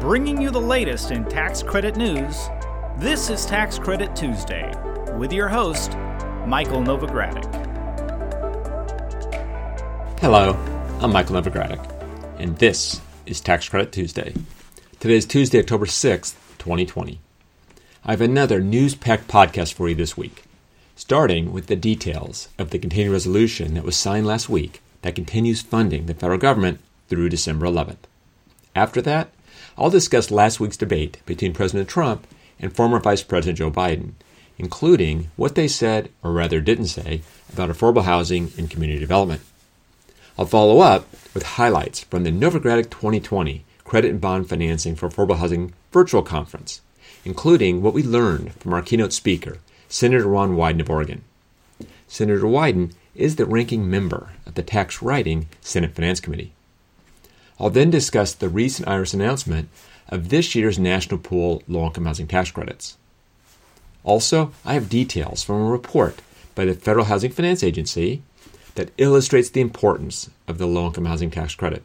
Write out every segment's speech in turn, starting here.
bringing you the latest in tax credit news. This is Tax Credit Tuesday with your host, Michael Novogradac. Hello, I'm Michael Novogradac, and this is Tax Credit Tuesday. Today is Tuesday, October 6th, 2020. I have another news packed podcast for you this week, starting with the details of the continuing resolution that was signed last week that continues funding the federal government through December 11th. After that, I'll discuss last week's debate between President Trump and former Vice President Joe Biden, including what they said, or rather didn't say, about affordable housing and community development. I'll follow up with highlights from the Novogradac 2020 Credit and Bond Financing for Affordable Housing virtual conference, including what we learned from our keynote speaker, Senator Ron Wyden of Oregon. Senator Wyden is the ranking member of the Tax Writing Senate Finance Committee. I'll then discuss the recent IRS announcement of this year's National Pool Low Income Housing Tax Credits. Also, I have details from a report by the Federal Housing Finance Agency that illustrates the importance of the low income housing tax credit.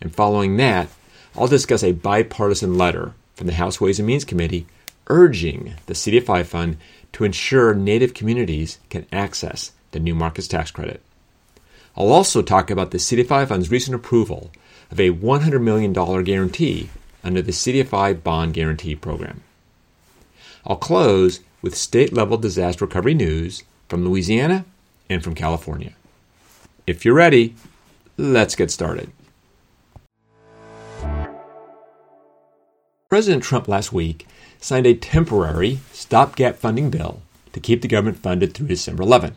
And following that, I'll discuss a bipartisan letter from the House Ways and Means Committee urging the CDFI fund to ensure Native communities can access the New Markets Tax Credit. I'll also talk about the CDFI fund's recent approval of a $100 million guarantee under the CDFI Bond Guarantee Program. I'll close with state level disaster recovery news from Louisiana and from California. If you're ready, let's get started. President Trump last week signed a temporary stopgap funding bill to keep the government funded through December 11.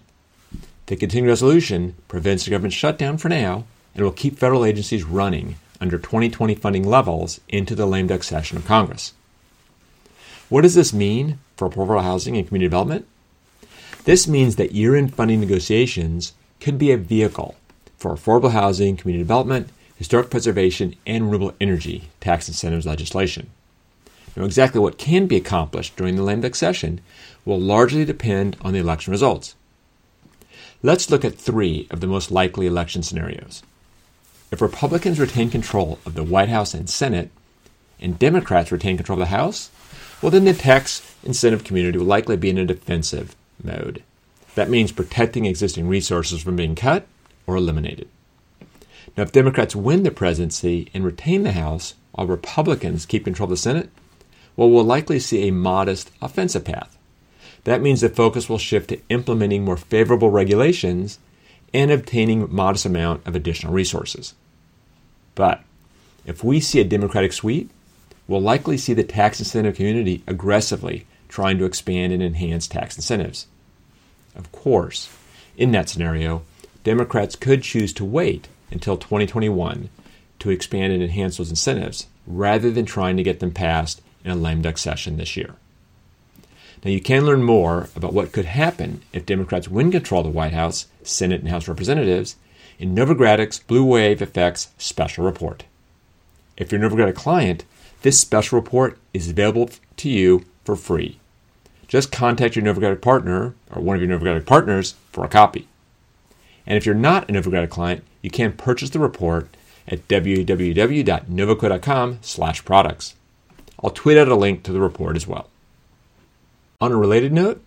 The continuing resolution prevents the government shutdown for now and will keep federal agencies running under 2020 funding levels into the lame duck session of Congress. What does this mean for affordable housing and community development? This means that year end funding negotiations could be a vehicle for affordable housing, community development, historic preservation, and renewable energy tax incentives legislation. Now, exactly what can be accomplished during the lame duck session will largely depend on the election results. Let's look at three of the most likely election scenarios. If Republicans retain control of the White House and Senate, and Democrats retain control of the House, well, then the tax incentive community will likely be in a defensive mode. That means protecting existing resources from being cut or eliminated. Now, if Democrats win the presidency and retain the House, while Republicans keep control of the Senate, well, we'll likely see a modest offensive path. That means the focus will shift to implementing more favorable regulations and obtaining modest amount of additional resources. But if we see a Democratic sweep, we'll likely see the tax incentive community aggressively trying to expand and enhance tax incentives. Of course, in that scenario, Democrats could choose to wait until 2021 to expand and enhance those incentives rather than trying to get them passed in a lame duck session this year. Now, you can learn more about what could happen if Democrats win control of the White House, Senate, and House Representatives in Novogradac's Blue Wave Effects special report. If you're a client, this special report is available to you for free. Just contact your Novogradac partner or one of your Novogradac partners for a copy. And if you're not a Novogradac client, you can purchase the report at www.novoco.com slash products. I'll tweet out a link to the report as well. On a related note,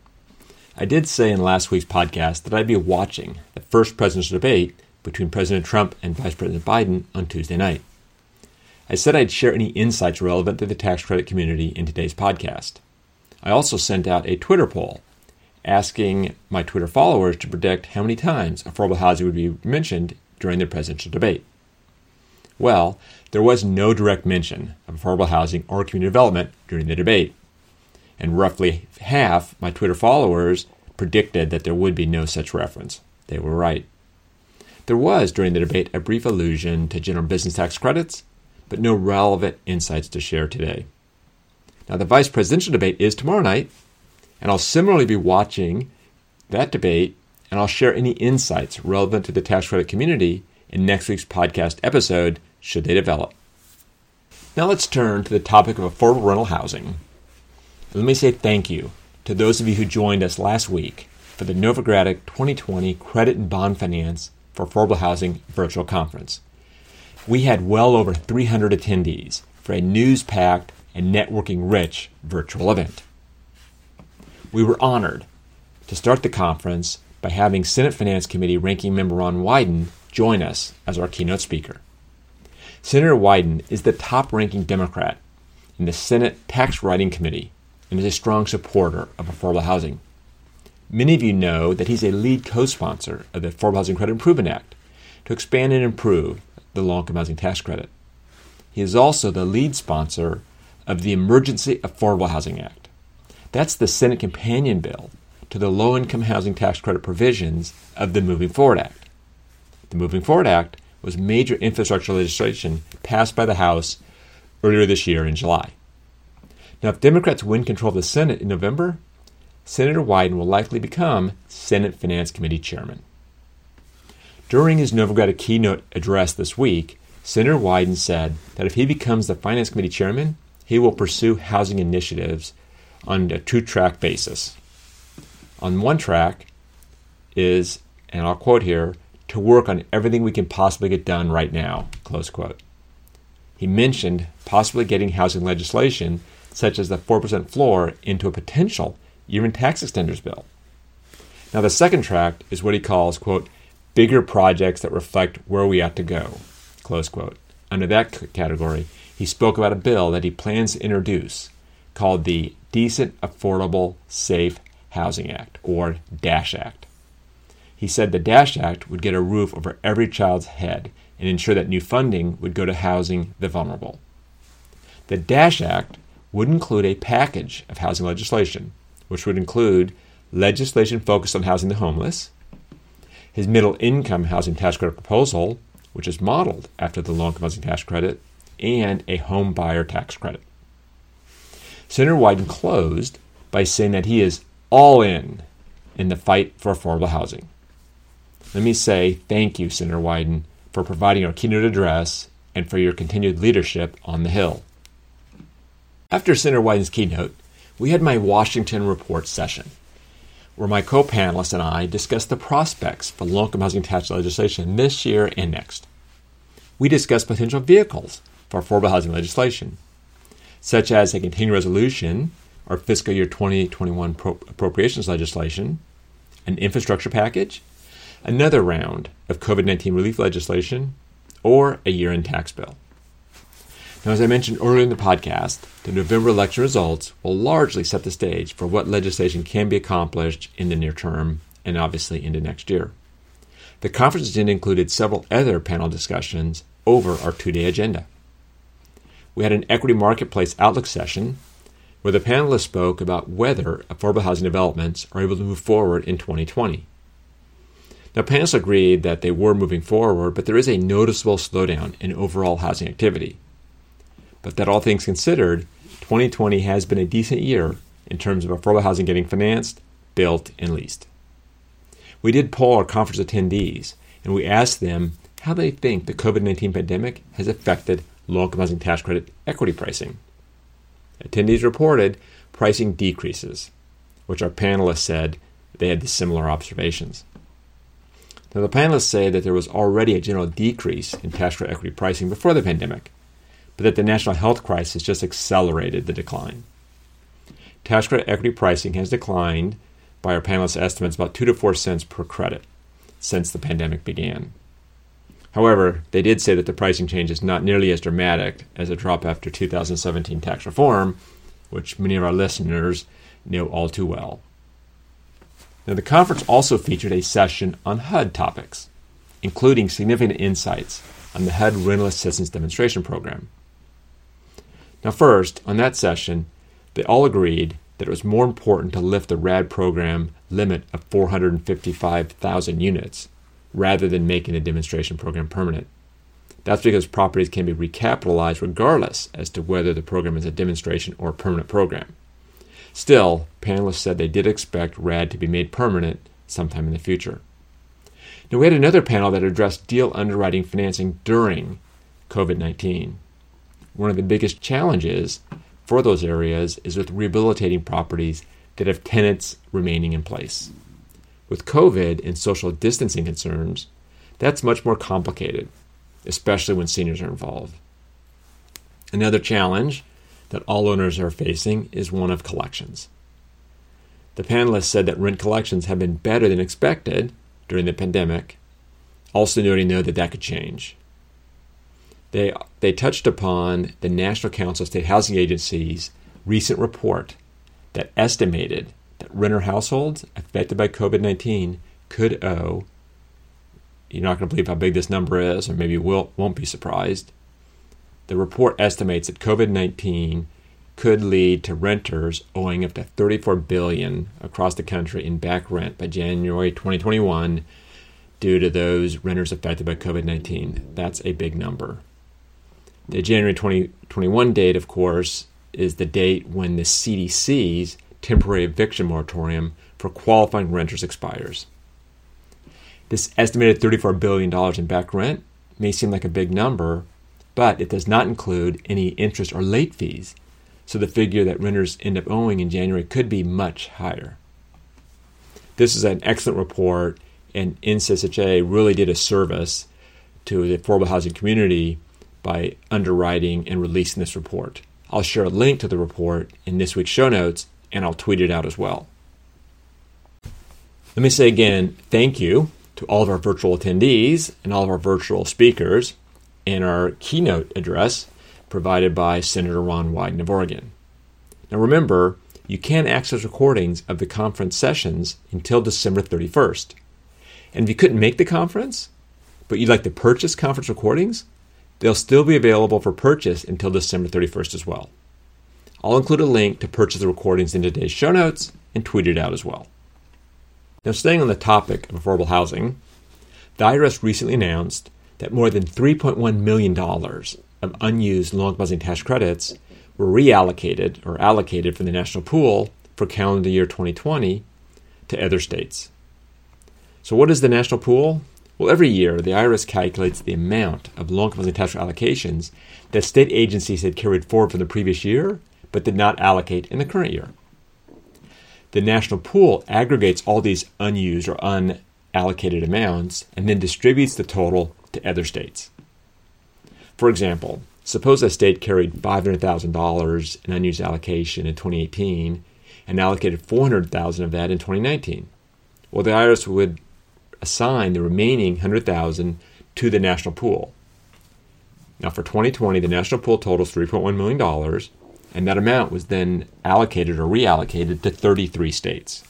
I did say in last week's podcast that I'd be watching the first presidential debate between President Trump and Vice President Biden on Tuesday night. I said I'd share any insights relevant to the tax credit community in today's podcast. I also sent out a Twitter poll asking my Twitter followers to predict how many times affordable housing would be mentioned during the presidential debate. Well, there was no direct mention of affordable housing or community development during the debate and roughly half my Twitter followers predicted that there would be no such reference. They were right. There was, during the debate, a brief allusion to general business tax credits, but no relevant insights to share today. Now, the vice presidential debate is tomorrow night, and I'll similarly be watching that debate, and I'll share any insights relevant to the tax credit community in next week's podcast episode, should they develop. Now, let's turn to the topic of affordable rental housing let me say thank you to those of you who joined us last week for the Novogradac 2020 Credit and Bond Finance for Affordable Housing virtual conference. We had well over 300 attendees for a news packed and networking rich virtual event. We were honored to start the conference by having Senate Finance Committee Ranking Member Ron Wyden join us as our keynote speaker. Senator Wyden is the top ranking Democrat in the Senate Tax Writing Committee and is a strong supporter of affordable housing. Many of you know that he's a lead co sponsor of the Affordable Housing Credit Improvement Act to expand and improve the low income housing tax credit. He is also the lead sponsor of the Emergency Affordable Housing Act. That's the Senate companion bill to the low income housing tax credit provisions of the Moving Forward Act. The Moving Forward Act was major infrastructure legislation passed by the House earlier this year in July. Now, if Democrats win control of the Senate in November, Senator Wyden will likely become Senate Finance Committee chairman. During his Novogradac keynote address this week, Senator Wyden said that if he becomes the Finance Committee chairman, he will pursue housing initiatives on a two track basis. On one track is, and I'll quote here, to work on everything we can possibly get done right now, close quote. He mentioned possibly getting housing legislation, such as the 4% floor, into a potential even tax extenders bill. Now, the second track is what he calls, quote, bigger projects that reflect where we ought to go, close quote. Under that category, he spoke about a bill that he plans to introduce called the Decent, Affordable, Safe Housing Act, or DASH Act. He said the DASH Act would get a roof over every child's head and ensure that new funding would go to housing the vulnerable. The DASH Act would include a package of housing legislation, which would include legislation focused on housing the homeless, his middle income housing tax credit proposal, which is modeled after the low income housing tax credit, and a home buyer tax credit. Senator Wyden closed by saying that he is all in in the fight for affordable housing. Let me say thank you, Senator Wyden, for providing our keynote address and for your continued leadership on the Hill. After Senator Wyden's keynote, we had my Washington Report session, where my co panelists and I discussed the prospects for low income housing tax legislation this year and next. We discussed potential vehicles for affordable housing legislation, such as a continuing resolution or fiscal year 2021 appropriations legislation, an infrastructure package, another round of COVID 19 relief legislation, or a year end tax bill. Now, as I mentioned earlier in the podcast, the November election results will largely set the stage for what legislation can be accomplished in the near term and obviously into next year. The conference agenda included several other panel discussions over our two day agenda. We had an equity marketplace outlook session where the panelists spoke about whether affordable housing developments are able to move forward in 2020. Now, panelists agreed that they were moving forward, but there is a noticeable slowdown in overall housing activity. But that all things considered, 2020 has been a decent year in terms of affordable housing getting financed, built, and leased. We did poll our conference attendees, and we asked them how they think the COVID 19 pandemic has affected low income housing tax credit equity pricing. Attendees reported pricing decreases, which our panelists said they had similar observations. Now, the panelists say that there was already a general decrease in tax credit equity pricing before the pandemic, but that the national health crisis just accelerated the decline. Tax credit equity pricing has declined by our panelists' estimates about 2 to 4 cents per credit since the pandemic began. However, they did say that the pricing change is not nearly as dramatic as a drop after 2017 tax reform, which many of our listeners know all too well. Now, the conference also featured a session on HUD topics, including significant insights on the HUD Rental Assistance Demonstration Program. Now, first, on that session, they all agreed that it was more important to lift the RAD program limit of 455,000 units rather than making the demonstration program permanent. That's because properties can be recapitalized regardless as to whether the program is a demonstration or a permanent program. Still, panelists said they did expect RAD to be made permanent sometime in the future. Now, we had another panel that addressed deal underwriting financing during COVID 19. One of the biggest challenges for those areas is with rehabilitating properties that have tenants remaining in place. With COVID and social distancing concerns, that's much more complicated, especially when seniors are involved. Another challenge that all owners are facing is one of collections. The panelists said that rent collections have been better than expected during the pandemic, also noting, though, that that could change. They, they touched upon the National Council of State Housing Agencies' recent report that estimated that renter households affected by COVID 19 could owe, you're not going to believe how big this number is, or maybe you will, won't be surprised. The report estimates that COVID 19 could lead to renters owing up to 34 billion across the country in back rent by January 2021 due to those renters affected by COVID-19. That's a big number. The January 2021 date, of course, is the date when the CDC's temporary eviction moratorium for qualifying renters expires. This estimated $34 billion in back rent may seem like a big number, but it does not include any interest or late fees, so the figure that renters end up owing in January could be much higher. This is an excellent report, and NCSHA really did a service to the affordable housing community by underwriting and releasing this report. I'll share a link to the report in this week's show notes and I'll tweet it out as well. Let me say again thank you to all of our virtual attendees and all of our virtual speakers and our keynote address provided by Senator Ron Wyden of Oregon. Now remember, you can access recordings of the conference sessions until December 31st. And if you couldn't make the conference, but you'd like to purchase conference recordings, they'll still be available for purchase until December 31st as well. I'll include a link to purchase the recordings in today's show notes and tweet it out as well. Now, staying on the topic of affordable housing, the IRS recently announced that more than $3.1 million of unused income housing tax credits were reallocated or allocated from the national pool for calendar year 2020 to other states. So, what is the national pool? Well, every year the IRS calculates the amount of low income housing tax allocations that state agencies had carried forward from the previous year but did not allocate in the current year. The national pool aggregates all these unused or unallocated amounts and then distributes the total to other states. For example, suppose a state carried $500,000 in unused allocation in 2018 and allocated 400,000 of that in 2019. Well, the IRS would assign the remaining 100,000 to the national pool. Now, for 2020, the national pool totals $3.1 million, and that amount was then allocated or reallocated to 33 states,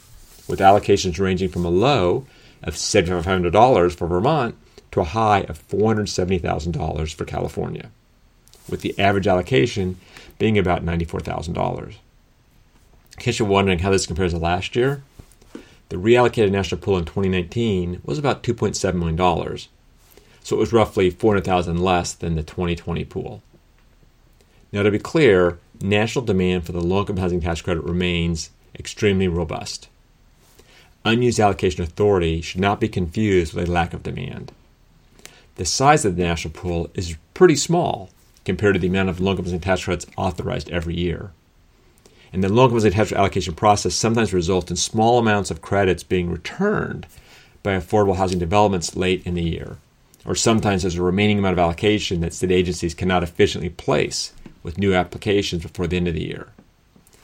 with allocations ranging from a low of $7,500 for Vermont to a high of $470,000 for California, with the average allocation being about $94,000. In case you're wondering how this compares to last year, the reallocated national pool in 2019 was about $2.7 million, so it was roughly 400,000 less than the 2020 pool. Now, to be clear, national demand for the low income housing tax credit remains extremely robust. Unused allocation authority should not be confused with a lack of demand. The size of the national pool is pretty small compared to the amount of low income housing tax credits authorized every year. And the income housing tax allocation process sometimes results in small amounts of credits being returned by affordable housing developments late in the year. Or sometimes there's a remaining amount of allocation that state agencies cannot efficiently place with new applications before the end of the year.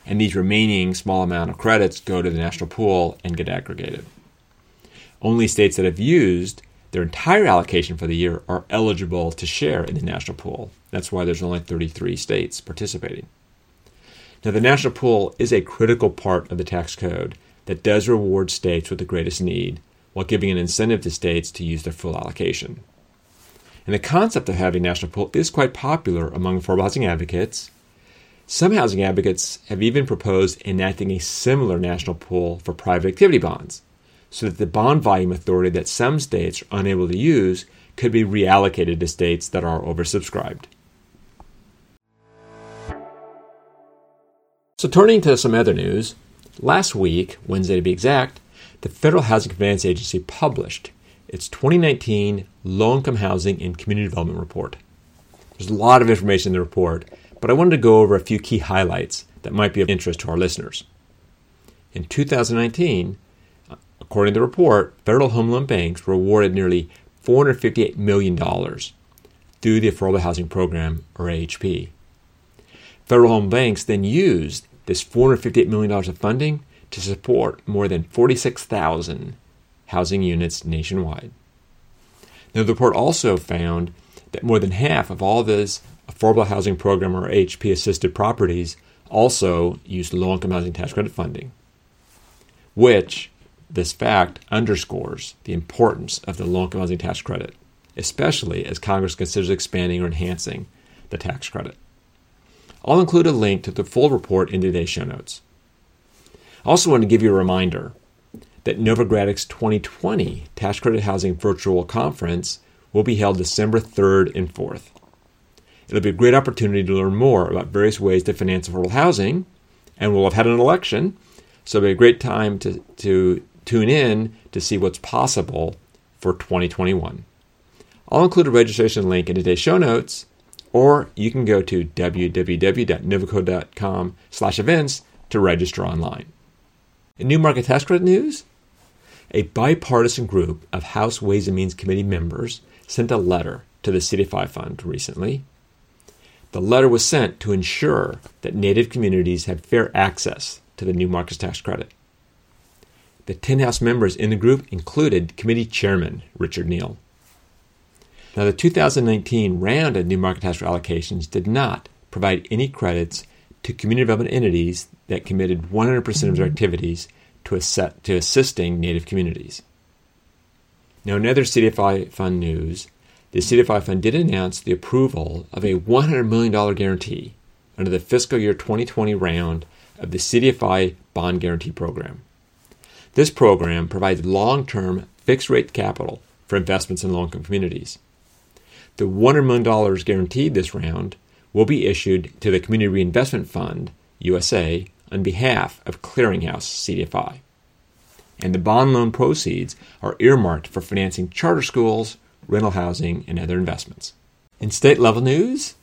And these remaining small amount of credits go to the national pool and get aggregated. Only states that have used their entire allocation for the year are eligible to share in the national pool. That's why there's only 33 states participating. Now, the national pool is a critical part of the tax code that does reward states with the greatest need while giving an incentive to states to use their full allocation. And the concept of having a national pool is quite popular among affordable housing advocates. Some housing advocates have even proposed enacting a similar national pool for private activity bonds, so that the bond volume authority that some states are unable to use could be reallocated to states that are oversubscribed. So, turning to some other news, last week, Wednesday to be exact, the Federal Housing Finance Agency published its 2019 Low Income Housing and Community Development Report. There's a lot of information in the report, but I wanted to go over a few key highlights that might be of interest to our listeners. In 2019, according to the report, federal home loan banks were awarded nearly $458 million through the Affordable Housing Program, or AHP. Federal Home Banks then used this $458 million of funding to support more than 46,000 housing units nationwide. Now, the report also found that more than half of all those affordable housing program or HP assisted properties also use low income housing tax credit funding, which this fact underscores the importance of the low income housing tax credit, especially as Congress considers expanding or enhancing the tax credit. I'll include a link to the full report in today's show notes. I also want to give you a reminder that Novogradac's 2020 Tax Credit Housing Virtual Conference will be held December 3rd and 4th. It'll be a great opportunity to learn more about various ways to finance affordable housing, and we'll have had an election, so it'll be a great time to, to tune in to see what's possible for 2021. I'll include a registration link in today's show notes, or you can go to www.novoco.com slash events to register online. In new market tax credit news, a bipartisan group of House Ways and Means Committee members sent a letter to the City CDFI Fund recently. The letter was sent to ensure that Native communities had fair access to the new markets tax credit. The 10 House members in the group included Committee Chairman Richard Neal. Now, the 2019 round of new market tax allocations did not provide any credits to community development entities that committed 100% of their mm-hmm. activities to, asset, to assisting Native communities. Now, in other CDFI Fund news, the CDFI Fund did announce the approval of a $100 million guarantee under the fiscal year 2020 round of the CDFI Bond Guarantee Program. This program provides long term fixed rate capital for investments in low income communities. The $100 million guaranteed this round will be issued to the Community Reinvestment Fund, USA, on behalf of Clearinghouse CDFI. And the bond loan proceeds are earmarked for financing charter schools, rental housing, and other investments. In state level news,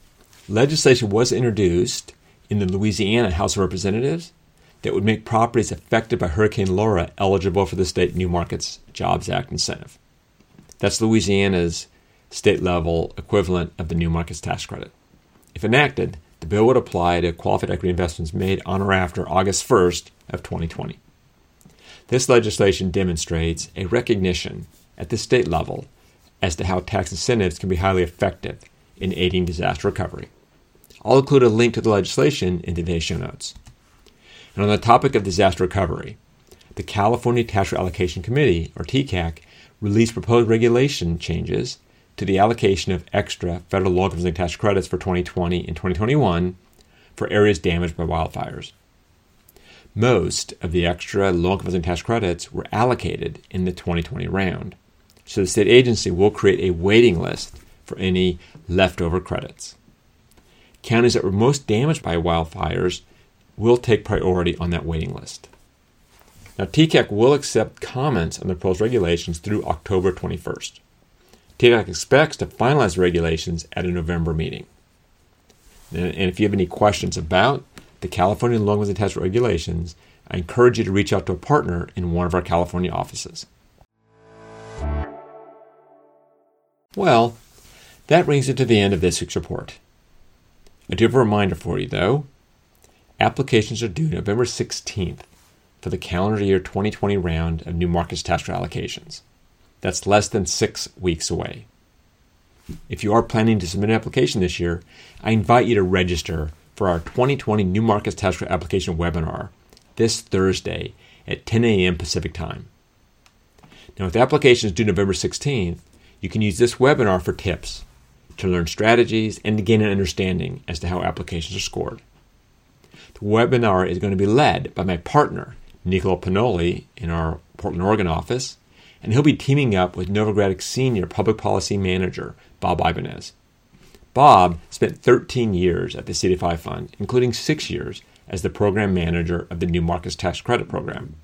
legislation was introduced in the Louisiana House of Representatives that would make properties affected by Hurricane Laura eligible for the State New Markets Jobs Act incentive. That's Louisiana's state level equivalent of the New Markets Tax Credit. If enacted, the bill would apply to qualified equity investments made on or after August 1st of 2020. This legislation demonstrates a recognition at the state level as to how tax incentives can be highly effective in aiding disaster recovery. I'll include a link to the legislation in today's show notes. And on the topic of disaster recovery, the California Tax Allocation Committee, or TCAC, released proposed regulation changes to the allocation of extra federal low income tax credits for 2020 and 2021 for areas damaged by wildfires. Most of the extra low income tax credits were allocated in the 2020 round, so the state agency will create a waiting list for any leftover credits. Counties that were most damaged by wildfires will take priority on that waiting list. Now, TCAC will accept comments on the proposed regulations through October 21st. TCAC expects to finalize regulations at a November meeting. And if you have any questions about the California Loan and Test regulations, I encourage you to reach out to a partner in one of our California offices. Well, that brings it to the end of this week's report. I do have a reminder for you, though. Applications are due November 16th for the calendar year 2020 round of new markets tax allocations. That's less than six weeks away. If you are planning to submit an application this year, I invite you to register for our 2020 New Markets Tax Application webinar this Thursday at 10 a.m. Pacific Time. Now, with applications due November 16th, you can use this webinar for tips to learn strategies and to gain an understanding as to how applications are scored. The webinar is going to be led by my partner, Nicola Pinoli, in our Portland, Oregon office, and he'll be teaming up with Novogradac Senior Public Policy Manager, Bob Ibanez. Bob spent 13 years at the CDFI Fund, including six years as the program manager of the New Markets Tax Credit Program.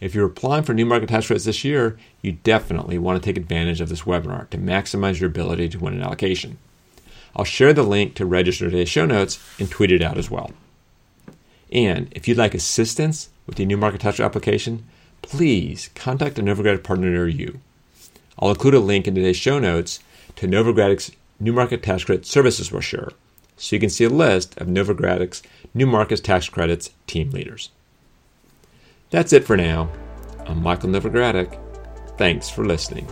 If you're applying for New Market Tax Credits this year, you definitely want to take advantage of this webinar to maximize your ability to win an allocation. I'll share the link to register today's show notes and tweet it out as well. And if you'd like assistance with the New Market Tax Credit application, please contact a Novogradac partner near you. I'll include a link in today's show notes to Novogradac's New Market Tax Credit Services brochure so you can see a list of Novogradac's New Markets Tax Credits team leaders. That's it for now. I'm Michael Novogradac. Thanks for listening.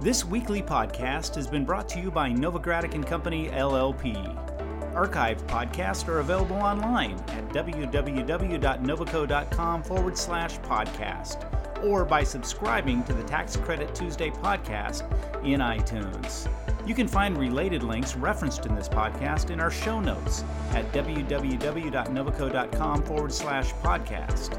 This weekly podcast has been brought to you by Novogradac and Company LLP. Archived podcasts are available online at www.novoco.com forward slash podcast or by subscribing to the Tax Credit Tuesday podcast in iTunes. You can find related links referenced in this podcast in our show notes at www.novoco.com forward slash podcast.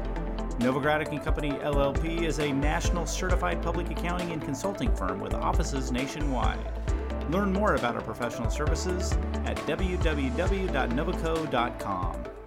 Novogradac and Company LLP is a national certified public accounting and consulting firm with offices nationwide. Learn more about our professional services at www.novoco.com.